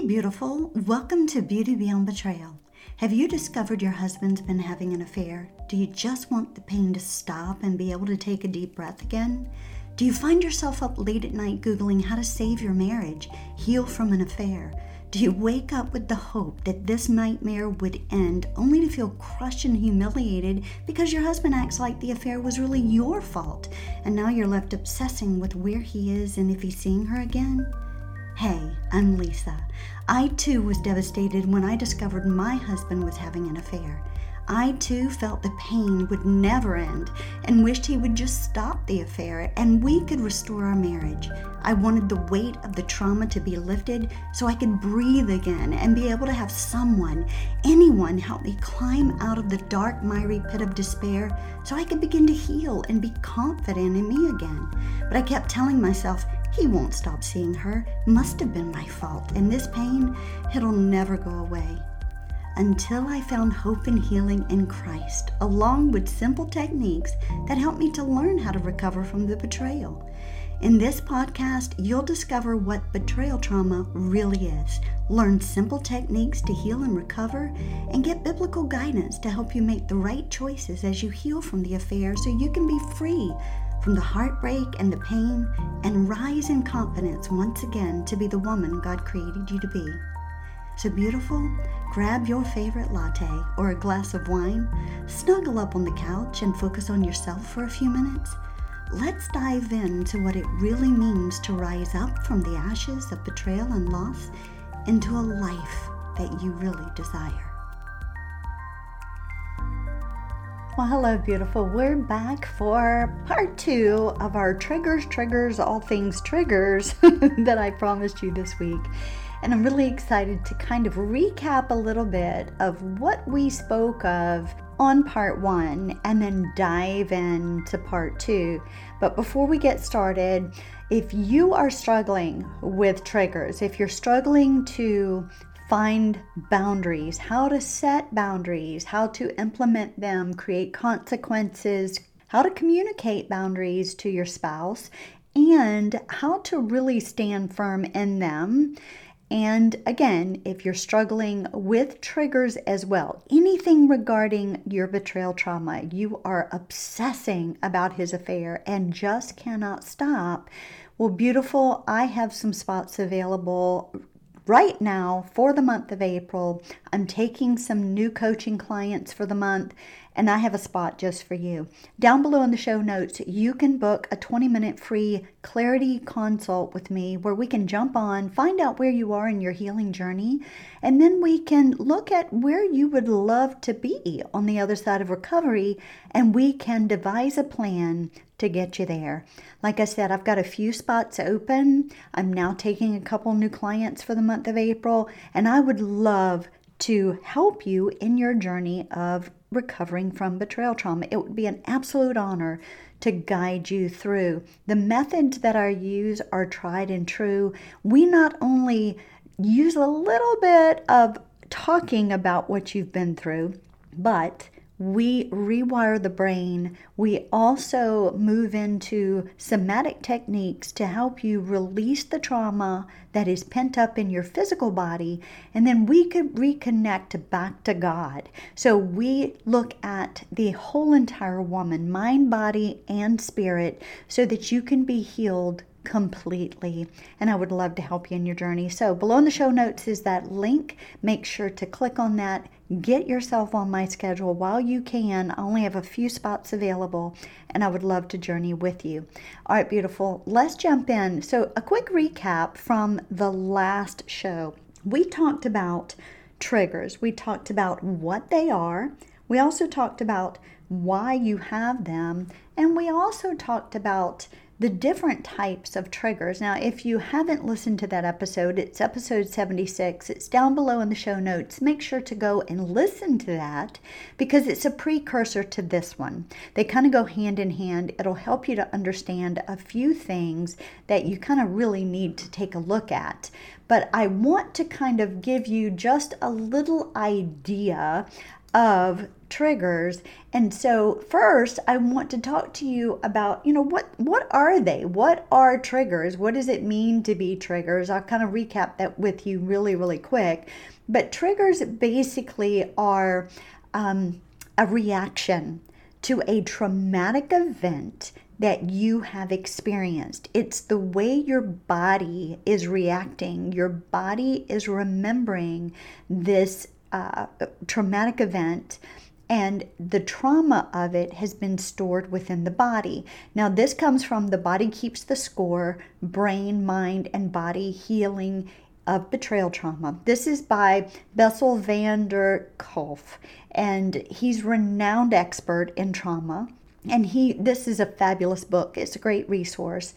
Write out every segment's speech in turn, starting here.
Hey, beautiful. Welcome to Beauty Beyond Betrayal. Have you discovered your husband's been having an affair? Do you just want the pain to stop and be able to take a deep breath again? Do you find yourself up late at night Googling how to save your marriage, heal from an affair? Do you wake up with the hope that this nightmare would end only to feel crushed and humiliated because your husband acts like the affair was really your fault and now you're left obsessing with where he is and if he's seeing her again? Hey, I'm Lisa. I too was devastated when I discovered my husband was having an affair. I too felt the pain would never end and wished he would just stop the affair and we could restore our marriage. I wanted the weight of the trauma to be lifted so I could breathe again and be able to have someone, anyone, help me climb out of the dark, miry pit of despair so I could begin to heal and be confident in me again. But I kept telling myself, he won't stop seeing her. Must have been my fault. And this pain, it'll never go away. Until I found hope and healing in Christ, along with simple techniques that helped me to learn how to recover from the betrayal. In this podcast, you'll discover what betrayal trauma really is, learn simple techniques to heal and recover, and get biblical guidance to help you make the right choices as you heal from the affair so you can be free from the heartbreak and the pain and rise in confidence once again to be the woman God created you to be. So, beautiful, grab your favorite latte or a glass of wine, snuggle up on the couch, and focus on yourself for a few minutes. Let's dive into what it really means to rise up from the ashes of betrayal and loss into a life that you really desire. Well, hello, beautiful. We're back for part two of our triggers, triggers, all things triggers that I promised you this week. And I'm really excited to kind of recap a little bit of what we spoke of on part one and then dive into part two. But before we get started, if you are struggling with triggers, if you're struggling to find boundaries, how to set boundaries, how to implement them, create consequences, how to communicate boundaries to your spouse, and how to really stand firm in them. And again, if you're struggling with triggers as well, anything regarding your betrayal trauma, you are obsessing about his affair and just cannot stop. Well, beautiful, I have some spots available right now for the month of April. I'm taking some new coaching clients for the month and I have a spot just for you. Down below in the show notes, you can book a 20 minute free clarity consult with me where we can jump on, find out where you are in your healing journey, and then we can look at where you would love to be on the other side of recovery and we can devise a plan to get you there. Like I said, I've got a few spots open. I'm now taking a couple new clients for the month of April, and I would love to help you in your journey of recovering from betrayal trauma. It would be an absolute honor to guide you through. The methods that I use are tried and true. We not only use a little bit of talking about what you've been through, but we rewire the brain. We also move into somatic techniques to help you release the trauma that is pent up in your physical body, and then we could reconnect back to God. So we look at the whole entire woman, mind, body, and spirit, so that you can be healed completely. And I would love to help you in your journey. So, below in the show notes is that link. Make sure to click on that Get yourself on my schedule while you can. I only have a few spots available and I would love to journey with you. All right, beautiful. Let's jump in. So, a quick recap from the last show. We talked about triggers, we talked about what they are, we also talked about why you have them, and we also talked about the different types of triggers. Now, if you haven't listened to that episode, it's episode 76. It's down below in the show notes. Make sure to go and listen to that because it's a precursor to this one. They kind of go hand in hand. It'll help you to understand a few things that you kind of really need to take a look at. But I want to kind of give you just a little idea of triggers. And so first I want to talk to you about, you know, what what are they? What are triggers? What does it mean to be triggers? I'll kind of recap that with you really, really quick. But triggers basically are um, a reaction to a traumatic event that you have experienced. It's the way your body is reacting. Your body is remembering this uh, traumatic event and the trauma of it has been stored within the body. Now, this comes from the body keeps the score, brain, mind, and body healing of betrayal trauma. This is by Bessel van der Kolk, and he's renowned expert in trauma. And he this is a fabulous book. It's a great resource.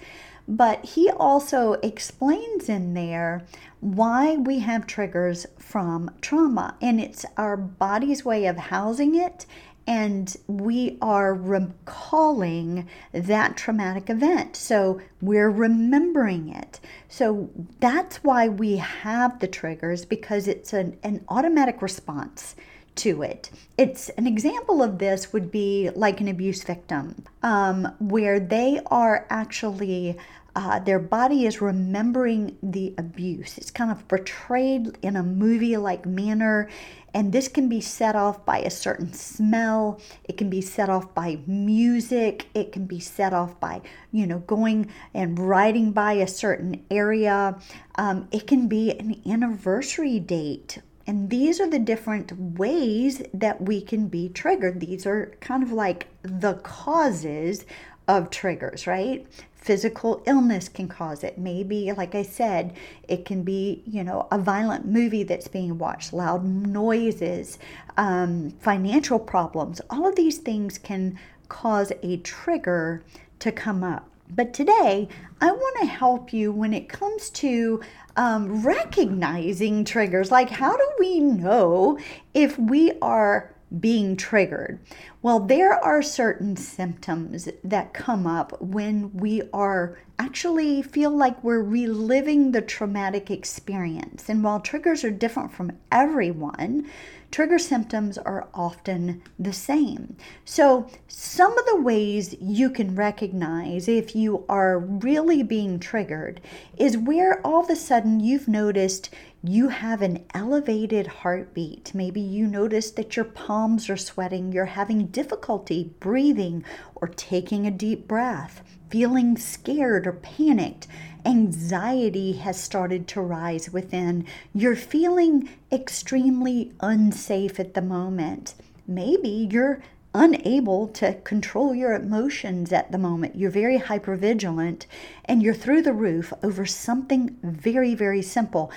But he also explains in there why we have triggers from trauma, and it's our body's way of housing it and we are recalling that traumatic event. So we're remembering it. So that's why we have the triggers because it's an, an automatic response to it. It's an example of this would be like an abuse victim, um, where they are actually uh, their body is remembering the abuse. It's kind of portrayed in a movie like manner, and this can be set off by a certain smell. It can be set off by music. It can be set off by, you know, going and riding by a certain area. Um, it can be an anniversary date and these are the different ways that we can be triggered. These are kind of like the causes of triggers, right? physical illness can cause it. Maybe, like I said, it can be, you know, a violent movie that's being watched, loud noises, um, financial problems. All of these things can cause a trigger to come up. But today, I want to help you when it comes to um, recognizing triggers. Like, how do we know if we are being triggered? Well, there are certain symptoms that come up when we are actually feel like we're reliving the traumatic experience. And while triggers are different from everyone, trigger symptoms are often the same. So, some of the ways you can recognize if you are really being triggered is where all of a sudden you've noticed you have an elevated heartbeat. Maybe you notice that your palms are sweating, you're having difficulty breathing or taking a deep breath, feeling scared or panicked. Anxiety has started to rise within. You're feeling extremely unsafe at the moment. Maybe you're unable to control your emotions at the moment. You're very hypervigilant and you're through the roof over something very, very simple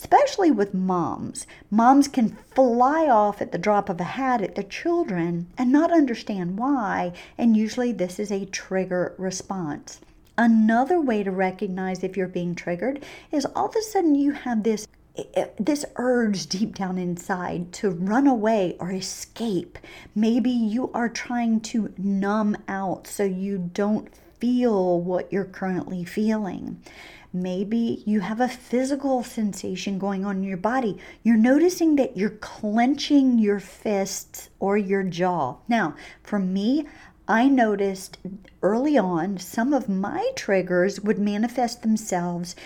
especially with moms. Moms can fly off at the drop of a hat at their children and not understand why, and usually this is a trigger response. Another way to recognize if you're being triggered is all of a sudden you have this eh, eh, this urge deep down inside to run away or escape. Maybe you are trying to numb out so you don't feel what you're currently feeling. Maybe you have a physical sensation going on in your body. You're noticing that you're clenching your fists or your jaw. Now, for me, I noticed early on some of my triggers would manifest themselves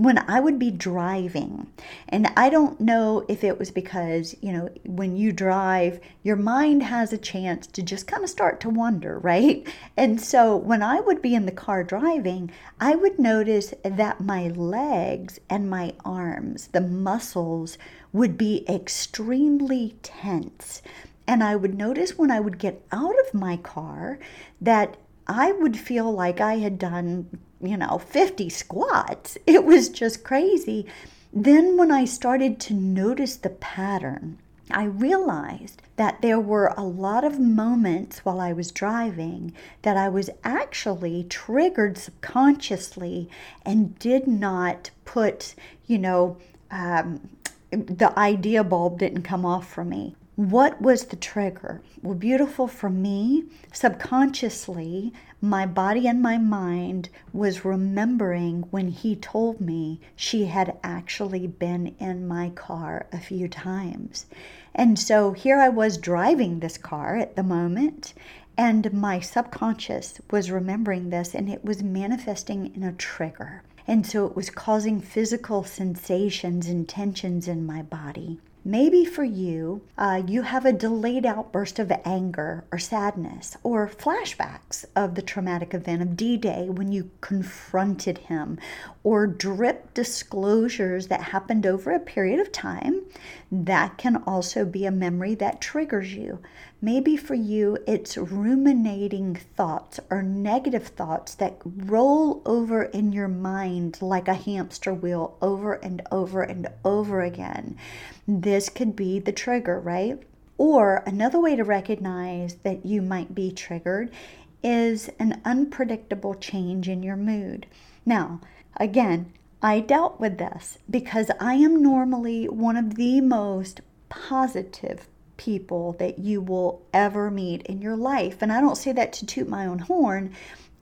when I would be driving. And I don't know if it was because, you know, when you drive, your mind has a chance to just kind of start to wander, right? And so when I would be in the car driving, I would notice that my legs and my arms, the muscles, would be extremely tense. And I would notice when I would get out of my car that I would feel like I had done you know, 50 squats. It was just crazy. Then, when I started to notice the pattern, I realized that there were a lot of moments while I was driving that I was actually triggered subconsciously and did not put, you know, um, the idea bulb didn't come off for me. What was the trigger? Well, beautiful for me, subconsciously, my body and my mind was remembering when he told me she had actually been in my car a few times. And so here I was driving this car at the moment, and my subconscious was remembering this, and it was manifesting in a trigger. And so it was causing physical sensations and tensions in my body. Maybe for you, uh, you have a delayed outburst of anger or sadness or flashbacks of the traumatic event of D Day when you confronted him, or drip disclosures that happened over a period of time. That can also be a memory that triggers you. Maybe for you, it's ruminating thoughts or negative thoughts that roll over in your mind like a hamster wheel over and over and over again. This could be the trigger, right? Or another way to recognize that you might be triggered is an unpredictable change in your mood. Now, again, I dealt with this because I am normally one of the most positive people that you will ever meet in your life. And I don't say that to toot my own horn,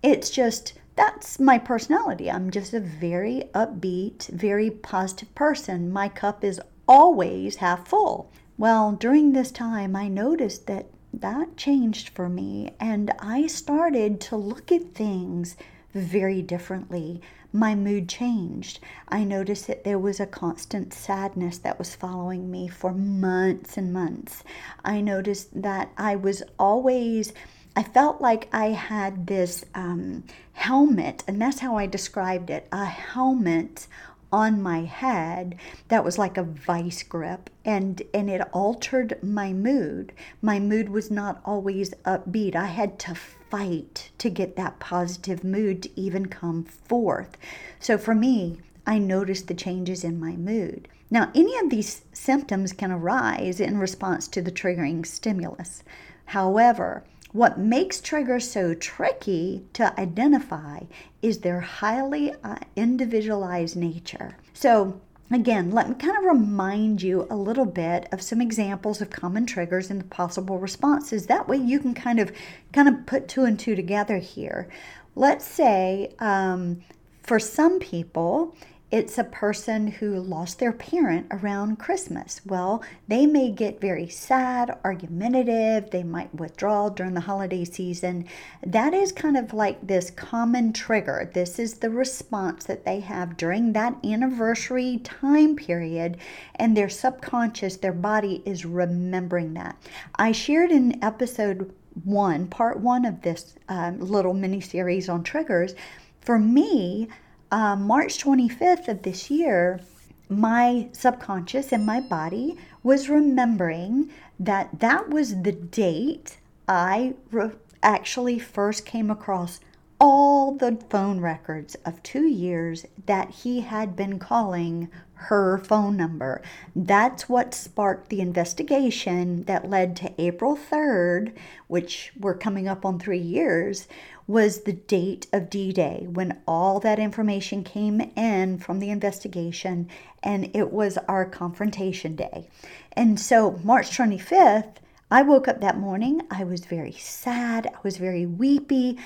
it's just that's my personality. I'm just a very upbeat, very positive person. My cup is always half full. Well, during this time, I noticed that that changed for me, and I started to look at things very differently my mood changed. I noticed that there was a constant sadness that was following me for months and months. I noticed that I was always. I felt like I had this um, helmet, and that's how I described it a helmet on my head that was like a vice grip and and it altered my mood. My mood was not always upbeat. I had to fight to get that positive mood to even come forth. So for me i noticed the changes in my mood. Now any of these symptoms can arise in response to the triggering stimulus. However what makes triggers so tricky to identify is their highly uh, individualized nature. So, again, let me kind of remind you a little bit of some examples of common triggers and the possible responses. That way, you can kind of kind of put two and two together here. Let's say um, for some people, it's a person who lost their parent around Christmas. Well, they may get very sad, argumentative, they might withdraw during the holiday season. That is kind of like this common trigger. This is the response that they have during that anniversary time period, and their subconscious, their body is remembering that. I shared in episode one, part one of this um, little mini series on triggers. For me, uh, March 25th of this year, my subconscious and my body was remembering that that was the date I re- actually first came across all the phone records of two years that he had been calling her phone number. That's what sparked the investigation that led to April 3rd, which we're coming up on three years, was the date of D Day when all that information came in from the investigation, and it was our confrontation day. And so, March 25th, I woke up that morning. I was very sad. I was very weepy.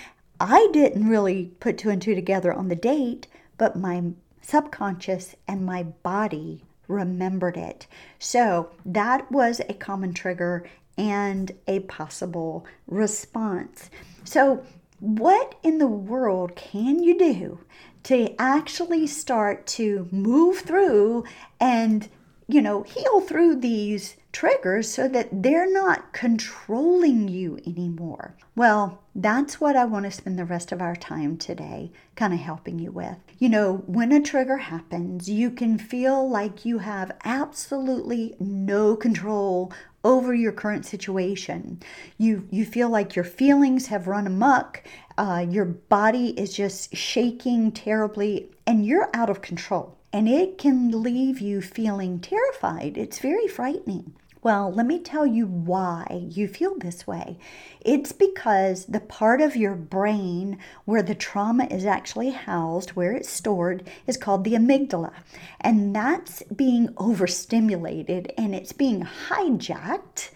I didn't really put two and two together on the date, but my subconscious and my body remembered it. So that was a common trigger and a possible response. So what in the world can you do to actually start to move through and you know heal through these triggers so that they're not controlling you anymore well that's what i want to spend the rest of our time today kind of helping you with you know when a trigger happens you can feel like you have absolutely no control over your current situation. You you feel like your feelings have run amok. Uh, your body is just shaking terribly, and you're out of control. And it can leave you feeling terrified. It's very frightening. Well, let me tell you why you feel this way. It's because the part of your brain where the trauma is actually housed, where it's stored, is called the amygdala. And that's being overstimulated and it's being hijacked.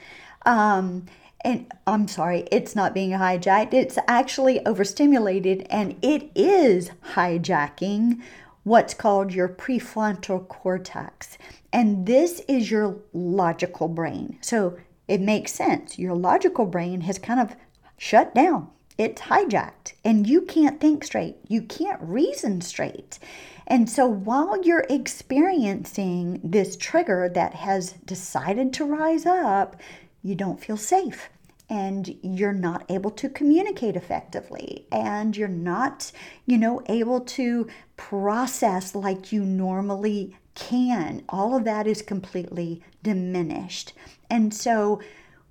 Um, and I'm sorry, it's not being hijacked, it's actually overstimulated and it is hijacking what's called your prefrontal cortex. And this is your logical brain. So it makes sense. Your logical brain has kind of shut down, it's hijacked, and you can't think straight. You can't reason straight. And so while you're experiencing this trigger that has decided to rise up, you don't feel safe and you're not able to communicate effectively and you're not you know able to process like you normally can. All of that is completely diminished. And so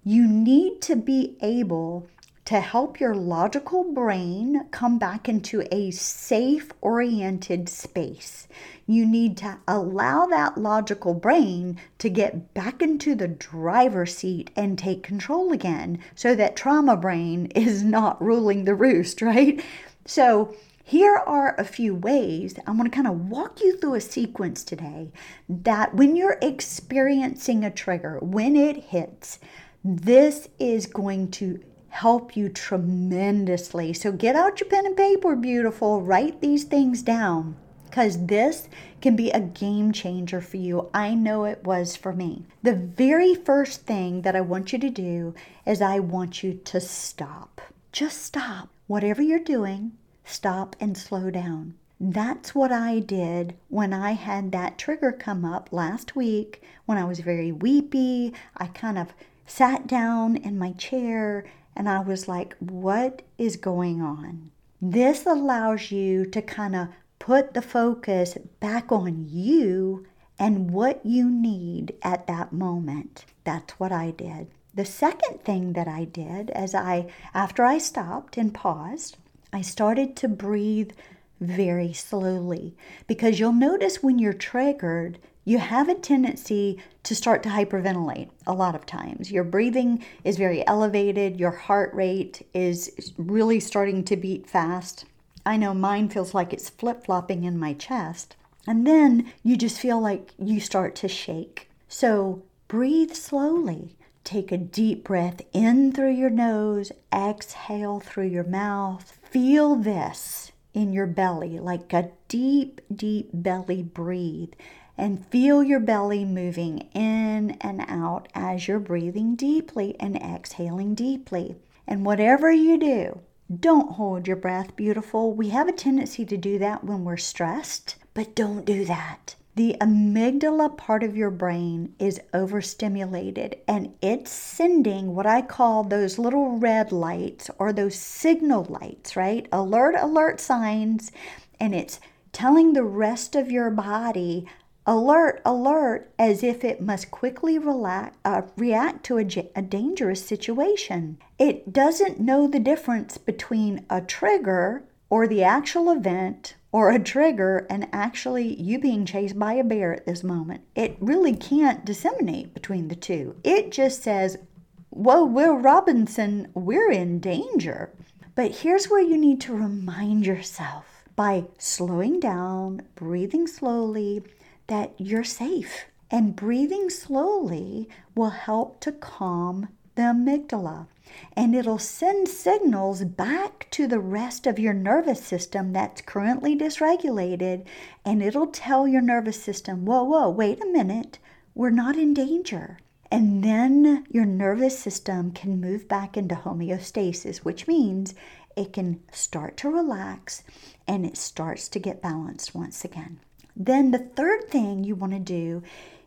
you need to be able to help your logical brain come back into a safe oriented space. You need to allow that logical brain to get back into the driver's seat and take control again so that trauma brain is not ruling the roost, right? So, here are a few ways I want to kind of walk you through a sequence today that when you're experiencing a trigger, when it hits, this is going to help you tremendously. So get out your pen and paper, beautiful. Write these things down because this can be a game changer for you. I know it was for me. The very first thing that I want you to do is I want you to stop. Just stop. Whatever you're doing, stop and slow down. That's what I did when I had that trigger come up last week when I was very weepy. I kind of sat down in my chair and I was like, what is going on? This allows you to kind of put the focus back on you and what you need at that moment. That's what I did. The second thing that I did as I after I stopped and paused, I started to breathe very slowly because you'll notice when you're triggered, you have a tendency to start to hyperventilate a lot of times. Your breathing is very elevated, your heart rate is really starting to beat fast. I know mine feels like it's flip flopping in my chest. And then you just feel like you start to shake. So breathe slowly. Take a deep breath in through your nose, exhale through your mouth. Feel this in your belly, like a deep, deep belly breathe and feel your belly moving in and out as you're breathing deeply and exhaling deeply. And whatever you do, don't hold your breath, beautiful. We have a tendency to do that when we're stressed, but don't do that. The amygdala part of your brain is overstimulated and it's sending what I call those little red lights or those signal lights, right? Alert, alert signs. And it's telling the rest of your body alert, alert, as if it must quickly relax, uh, react to a, a dangerous situation. It doesn't know the difference between a trigger or the actual event or a trigger and actually you being chased by a bear at this moment. It really can't disseminate between the two. It just says, Whoa, Will Robinson, we're in danger. But here's where you need to remind yourself by slowing down, breathing slowly, that you're safe. And breathing slowly will help to calm the amygdala. And it'll send signals back to the rest of your nervous system that's currently dysregulated. And it'll tell your nervous system, whoa, whoa, wait a minute, we're not in danger. And then your nervous system can move back into homeostasis, which means it can start to relax and it starts to get balanced once again. Then the third thing you want to do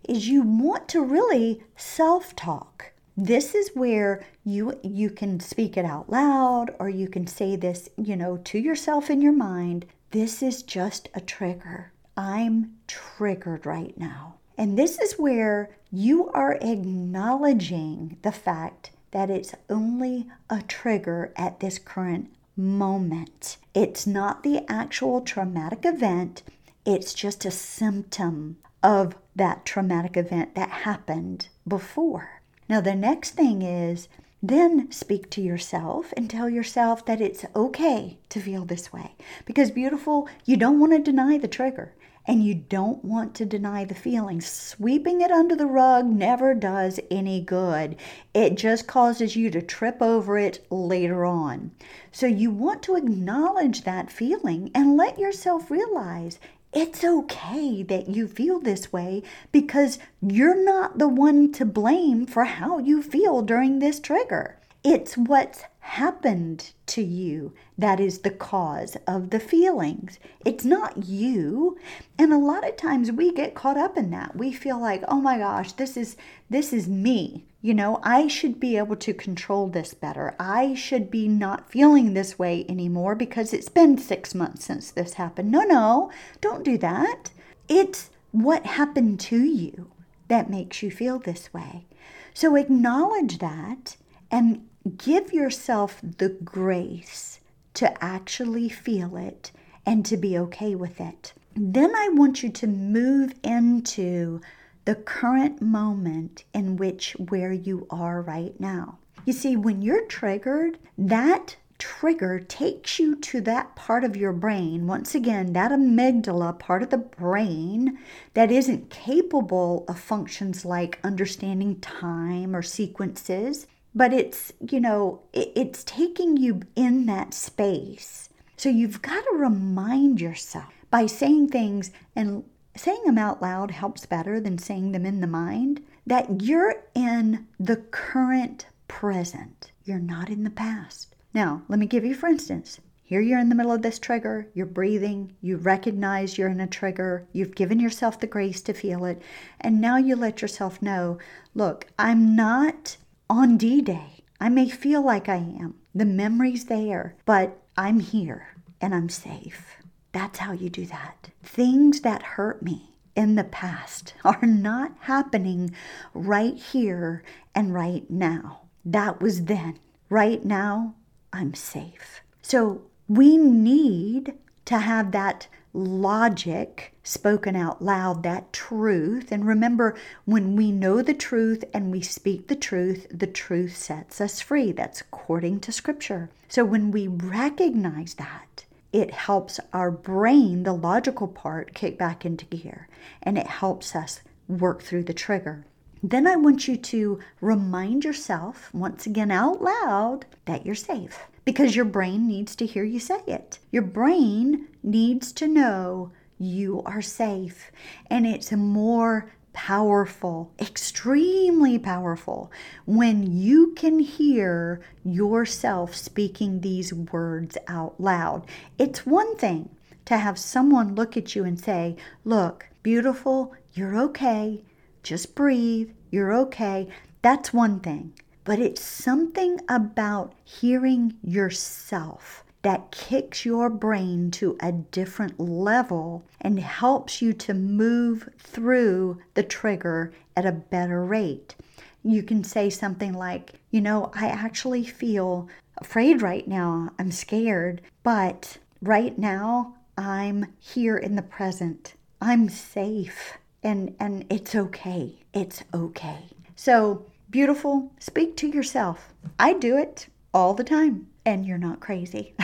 is you want to really self-talk. This is where you you can speak it out loud or you can say this, you know, to yourself in your mind. This is just a trigger. I'm triggered right now. And this is where you are acknowledging the fact that it's only a trigger at this current moment. It's not the actual traumatic event it's just a symptom of that traumatic event that happened before. Now, the next thing is then speak to yourself and tell yourself that it's okay to feel this way. Because, beautiful, you don't want to deny the trigger and you don't want to deny the feeling. Sweeping it under the rug never does any good. It just causes you to trip over it later on. So you want to acknowledge that feeling and let yourself realize it's okay that you feel this way because you're not the one to blame for how you feel during this trigger. It's what's happened to you that is the cause of the feelings. It's not you. And a lot of times we get caught up in that. We feel like, "Oh my gosh, this is this is me. You know, I should be able to control this better. I should be not feeling this way anymore because it's been 6 months since this happened." No, no. Don't do that. It's what happened to you that makes you feel this way. So acknowledge that and give yourself the grace to actually feel it and to be okay with it. Then I want you to move into the current moment in which where you are right now. You see, when you're triggered, that trigger takes you to that part of your brain, once again, that amygdala part of the brain that isn't capable of functions like understanding time or sequences but it's, you know, it, it's taking you in that space. So you've got to remind yourself by saying things and saying them out loud helps better than saying them in the mind that you're in the current present. You're not in the past. Now, let me give you, for instance, here you're in the middle of this trigger, you're breathing, you recognize you're in a trigger, you've given yourself the grace to feel it, and now you let yourself know look, I'm not on D Day. I may feel like I am. The memory's there, but I'm here and I'm safe. That's how you do that. Things that hurt me in the past are not happening right here and right now. That was then. Right now, I'm safe. So we need to have that logic spoken out loud, that truth. And remember, when we know the truth and we speak the truth, the truth sets us free. That's according to Scripture. So when we recognize that, it helps our brain, the logical part, kick back into gear and it helps us work through the trigger. Then I want you to remind yourself, once again out loud, that you're safe because your brain needs to hear you say it. Your brain needs to know you are safe. And it's more powerful, extremely powerful, when you can hear yourself speaking these words out loud. It's one thing to have someone look at you and say, Look, beautiful, you're okay, just breathe, you're okay. That's one thing but it's something about hearing yourself that kicks your brain to a different level and helps you to move through the trigger at a better rate. You can say something like, You know, I actually feel afraid right now. I'm scared, but right now I'm here in the present. I'm safe and and it's okay. It's okay. So Beautiful, speak to yourself. I do it all the time, and you're not crazy.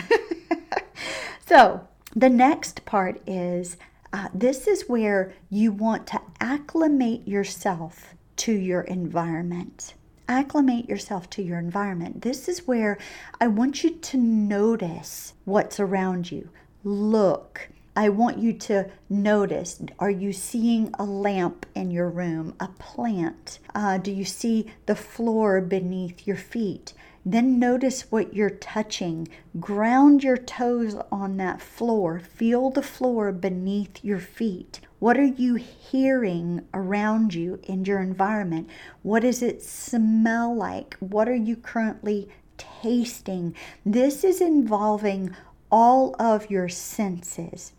so, the next part is uh, this is where you want to acclimate yourself to your environment. Acclimate yourself to your environment. This is where I want you to notice what's around you. Look, I want you to notice are you seeing a lamp in your room, a plant? Uh, do you see the floor beneath your feet? Then notice what you're touching. Ground your toes on that floor. Feel the floor beneath your feet. What are you hearing around you in your environment? What does it smell like? What are you currently tasting? This is involving all of your senses.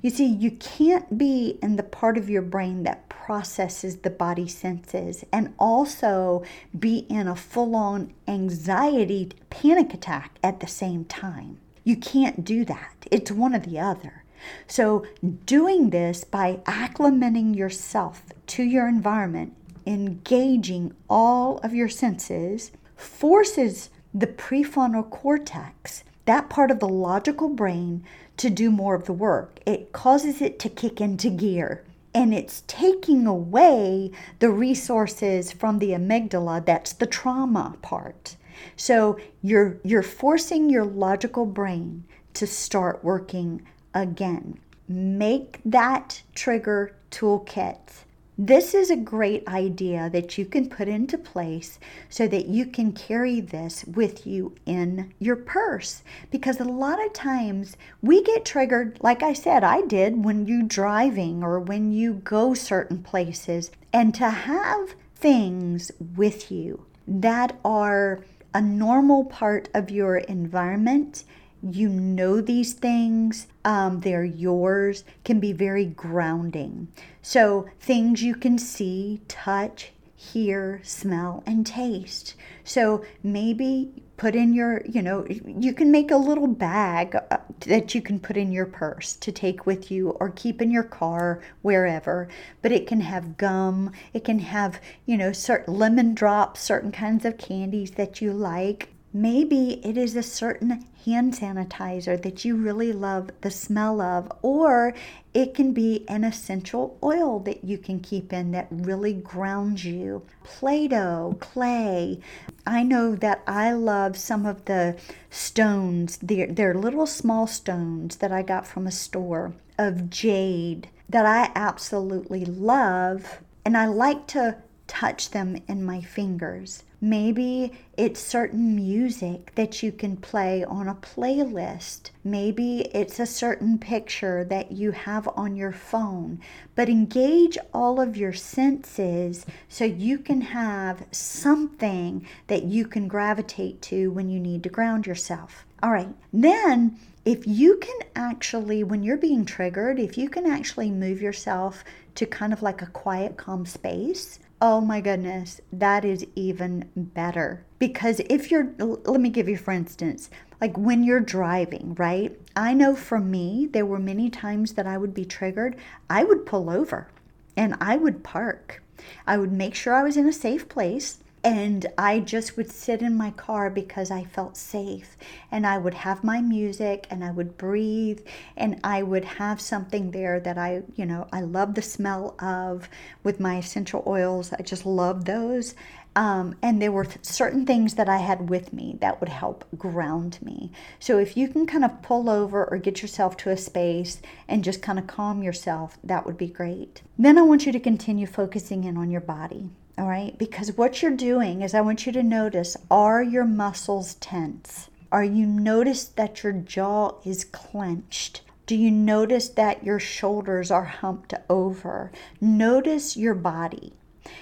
You see, you can't be in the part of your brain that processes the body senses and also be in a full on anxiety panic attack at the same time. You can't do that. It's one or the other. So, doing this by acclimating yourself to your environment engaging all of your senses forces the prefrontal cortex, that part of the logical brain, to do more of the work. It causes it to kick into gear. And it's taking away the resources from the amygdala, that's the trauma part. So you're you're forcing your logical brain to start working again. Make that trigger toolkit this is a great idea that you can put into place so that you can carry this with you in your purse. Because a lot of times we get triggered, like I said, I did when you driving or when you go certain places. And to have things with you that are a normal part of your environment you know these things, um, they're yours, can be very grounding. So, things you can see, touch, hear, smell, and taste. So, maybe put in your, you know, you can make a little bag uh, that you can put in your purse to take with you or keep in your car, wherever. But it can have gum, it can have, you know, certain lemon drops, certain kinds of candies that you like. Maybe it is a certain hand sanitizer that you really love the smell of, or it can be an essential oil that you can keep in that really grounds you. Play Doh, clay. I know that I love some of the stones, they're, they're little small stones that I got from a store of jade that I absolutely love, and I like to touch them in my fingers. Maybe it's certain music that you can play on a playlist. Maybe it's a certain picture that you have on your phone. But engage all of your senses so you can have something that you can gravitate to when you need to ground yourself. All right, then if you can actually, when you're being triggered, if you can actually move yourself to kind of like a quiet, calm space, Oh my goodness, that is even better. Because if you're, let me give you, for instance, like when you're driving, right? I know for me, there were many times that I would be triggered. I would pull over and I would park. I would make sure I was in a safe place and I just would sit in my car because I felt safe. And I would have my music and I would breathe and I would have something there that I, you know, I love the smell of with my essential oils. I just love those. Um, and there were certain things that I had with me that would help ground me. So if you can kind of pull over or get yourself to a space and just kind of calm yourself, that would be great. Then I want you to continue focusing in on your body. All right, because what you're doing is I want you to notice are your muscles tense? Are you notice that your jaw is clenched? Do you notice that your shoulders are humped over? Notice your body.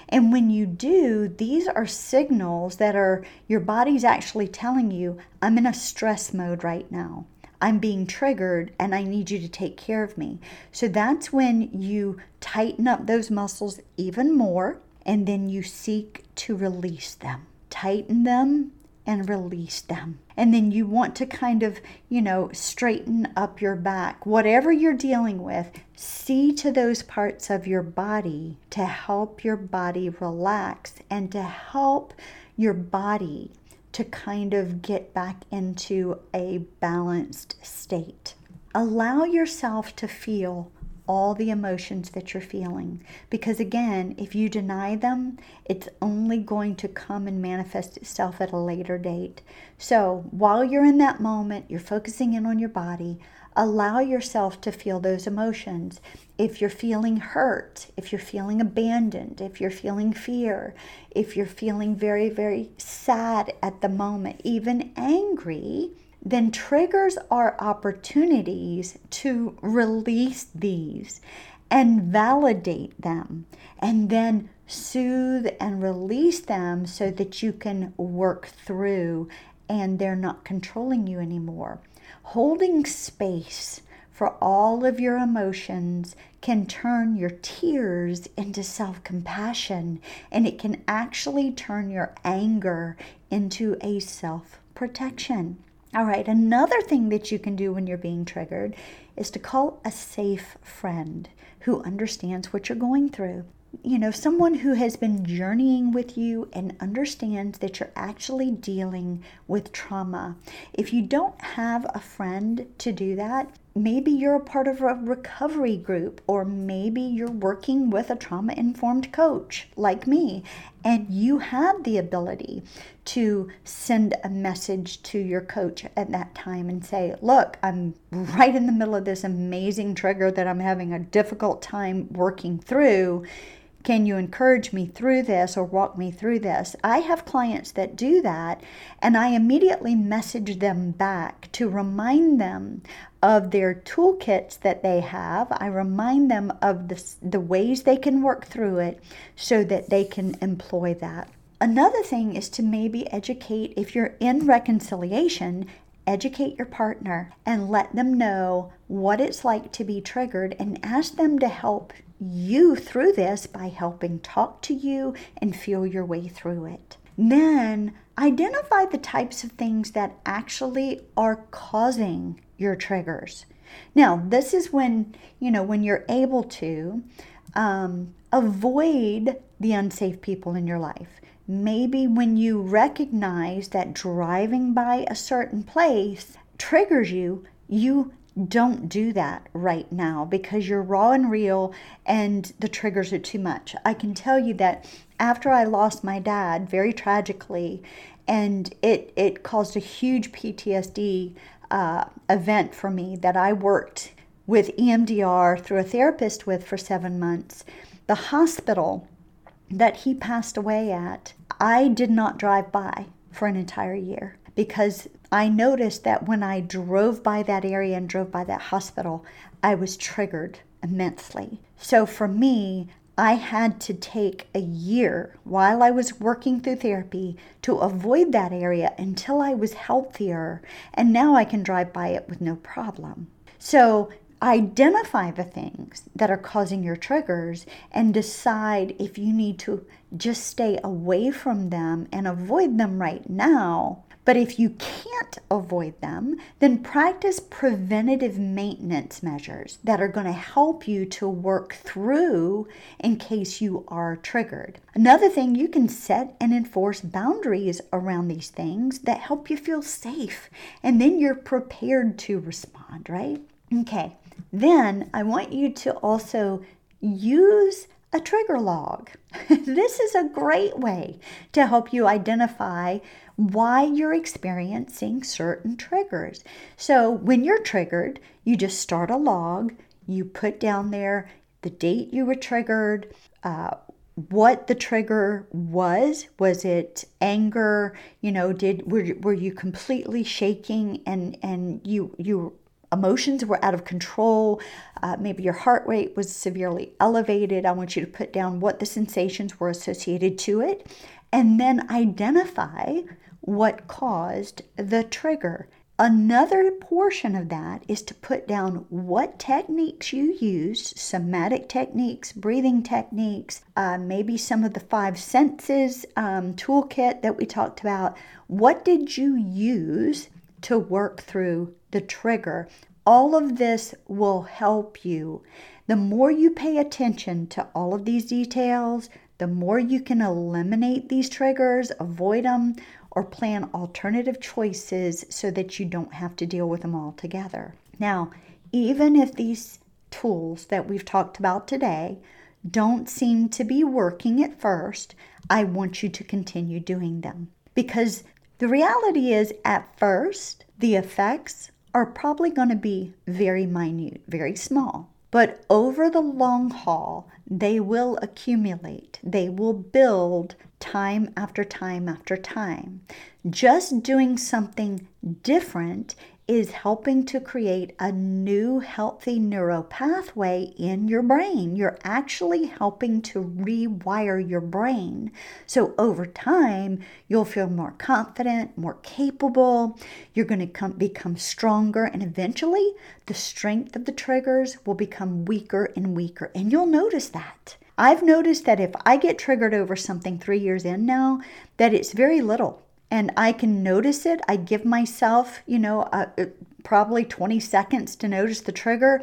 And when you do, these are signals that are your body's actually telling you, I'm in a stress mode right now. I'm being triggered and I need you to take care of me. So that's when you tighten up those muscles even more and then you seek to release them. Tighten them and release them. And then you want to kind of, you know, straighten up your back. Whatever you're dealing with, see to those parts of your body to help your body relax and to help your body to kind of get back into a balanced state. Allow yourself to feel all the emotions that you're feeling. Because again, if you deny them, it's only going to come and manifest itself at a later date. So while you're in that moment, you're focusing in on your body, allow yourself to feel those emotions. If you're feeling hurt, if you're feeling abandoned, if you're feeling fear, if you're feeling very, very sad at the moment, even angry, then triggers are opportunities to release these and validate them and then soothe and release them so that you can work through and they're not controlling you anymore. Holding space for all of your emotions can turn your tears into self compassion and it can actually turn your anger into a self protection. All right, another thing that you can do when you're being triggered is to call a safe friend who understands what you're going through. you know, someone who has been journeying with you and understands that you're actually dealing with trauma. If you don't have a friend to do that, maybe you're a part of a recovery group, or maybe you're working with a trauma informed coach like me, and you have the ability to send a message to your coach at that time and say, Look, I'm right in the middle of this amazing trigger that I'm having a difficult time working through can you encourage me through this or walk me through this? I have clients that do that, and I immediately message them back to remind them of their toolkits that they have. I remind them of the, the ways they can work through it so that they can employ that. Another thing is to maybe educate, if you're in reconciliation, educate your partner and let them know what it's like to be triggered and ask them to help you through this by helping talk to you and feel your way through it. Then identify the types of things that actually are causing your triggers. Now, this is when, you know, when you're able to um, avoid the unsafe people in your life. Maybe when you recognize that driving by a certain place triggers you, you don't do that right now because you're raw and real and the triggers are too much. I can tell you that after I lost my dad very tragically, and it, it caused a huge PTSD uh, event for me that I worked with EMDR through a therapist with for seven months. The hospital that he passed away at, I did not drive by for an entire year because I noticed that when I drove by that area and drove by that hospital, I was triggered immensely. So for me, I had to take a year while I was working through therapy to avoid that area until I was healthier, and now I can drive by it with no problem. So identify the things that are causing your triggers and decide if you need to just stay away from them and avoid them right now but if you can't avoid them, then practice preventative maintenance measures that are going to help you to work through in case you are triggered. Another thing, you can set and enforce boundaries around these things that help you feel safe, and then you're prepared to respond, right? Okay, then I want you to also use a trigger log. this is a great way to help you identify why you're experiencing certain triggers. So, when you're triggered, you just start a log, you put down there the date you were triggered, uh, what the trigger was was it anger you know did were, were you completely shaking and and you you emotions were out of control. Uh, maybe your heart rate was severely elevated. I want you to put down what the sensations were associated to it and then identify what caused the trigger. Another portion of that is to put down what techniques you used somatic techniques, breathing techniques, uh, maybe some of the five senses um, toolkit that we talked about. What did you use to work through the trigger. All of this will help you. The more you pay attention to all of these details, the more you can eliminate these triggers, avoid them, or plan alternative choices so that you don't have to deal with them all together. Now, even if these tools that we've talked about today don't seem to be working at first, I want you to continue doing them because the reality is, at first, the effects are probably going to be very minute, very small. But over the long haul, they will accumulate, they will build time after time after time. Just doing something different is helping to create a new healthy neural pathway in your brain. You're actually helping to rewire your brain. So over time, you'll feel more confident, more capable. You're going to come, become stronger, and eventually, the strength of the triggers will become weaker and weaker. And you'll notice that. I've noticed that if I get triggered over something three years in now, that it's very little and I can notice it. I give myself, you know, probably 20 seconds to notice the trigger.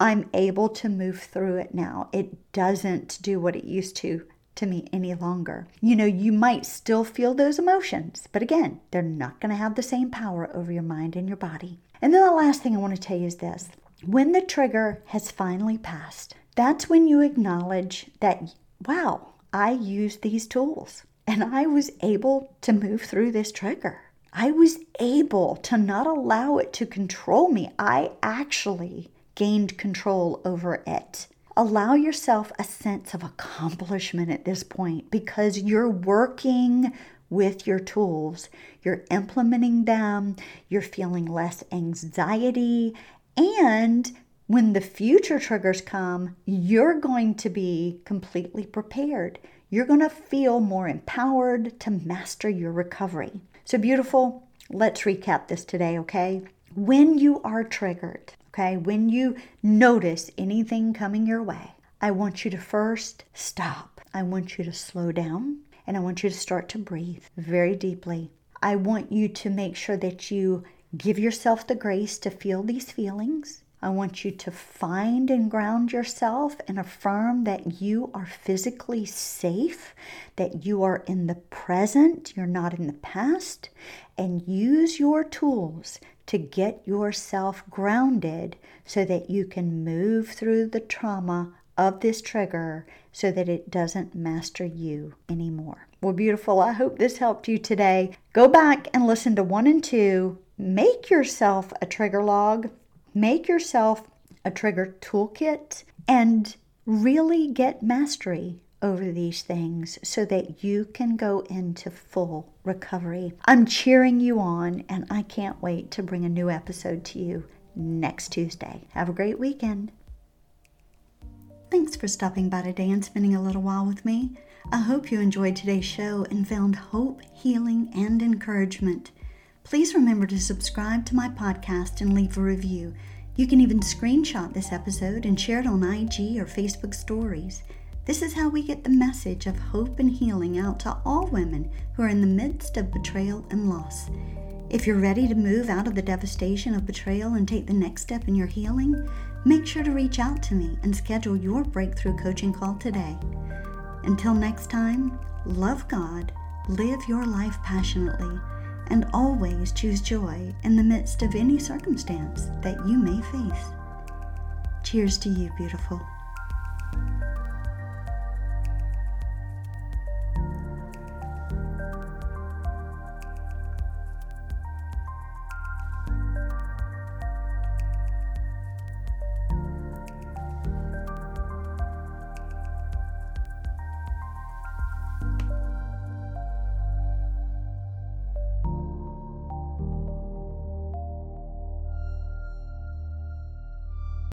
I'm able to move through it now. It doesn't do what it used to to me any longer. You know, you might still feel those emotions, but again, they're not going to have the same power over your mind and your body. And then the last thing I want to tell you is this when the trigger has finally passed, that's when you acknowledge that, wow, I used these tools and I was able to move through this trigger. I was able to not allow it to control me. I actually gained control over it. Allow yourself a sense of accomplishment at this point because you're working with your tools. You're implementing them, you're feeling less anxiety, and when the future triggers come, you're going to be completely prepared. You're going to feel more empowered to master your recovery. So, beautiful, let's recap this today, okay? When you are triggered, okay, when you notice anything coming your way, I want you to first stop. I want you to slow down and I want you to start to breathe very deeply. I want you to make sure that you give yourself the grace to feel these feelings. I want you to find and ground yourself and affirm that you are physically safe, that you are in the present, you're not in the past, and use your tools to get yourself grounded so that you can move through the trauma of this trigger so that it doesn't master you anymore. Well, beautiful. I hope this helped you today. Go back and listen to one and two. Make yourself a trigger log Make yourself a trigger toolkit and really get mastery over these things so that you can go into full recovery. I'm cheering you on, and I can't wait to bring a new episode to you next Tuesday. Have a great weekend. Thanks for stopping by today and spending a little while with me. I hope you enjoyed today's show and found hope, healing, and encouragement. Please remember to subscribe to my podcast and leave a review. You can even screenshot this episode and share it on IG or Facebook stories. This is how we get the message of hope and healing out to all women who are in the midst of betrayal and loss. If you're ready to move out of the devastation of betrayal and take the next step in your healing, make sure to reach out to me and schedule your breakthrough coaching call today. Until next time, love God, live your life passionately and always choose joy in the midst of any circumstance that you may face. Cheers to you, beautiful.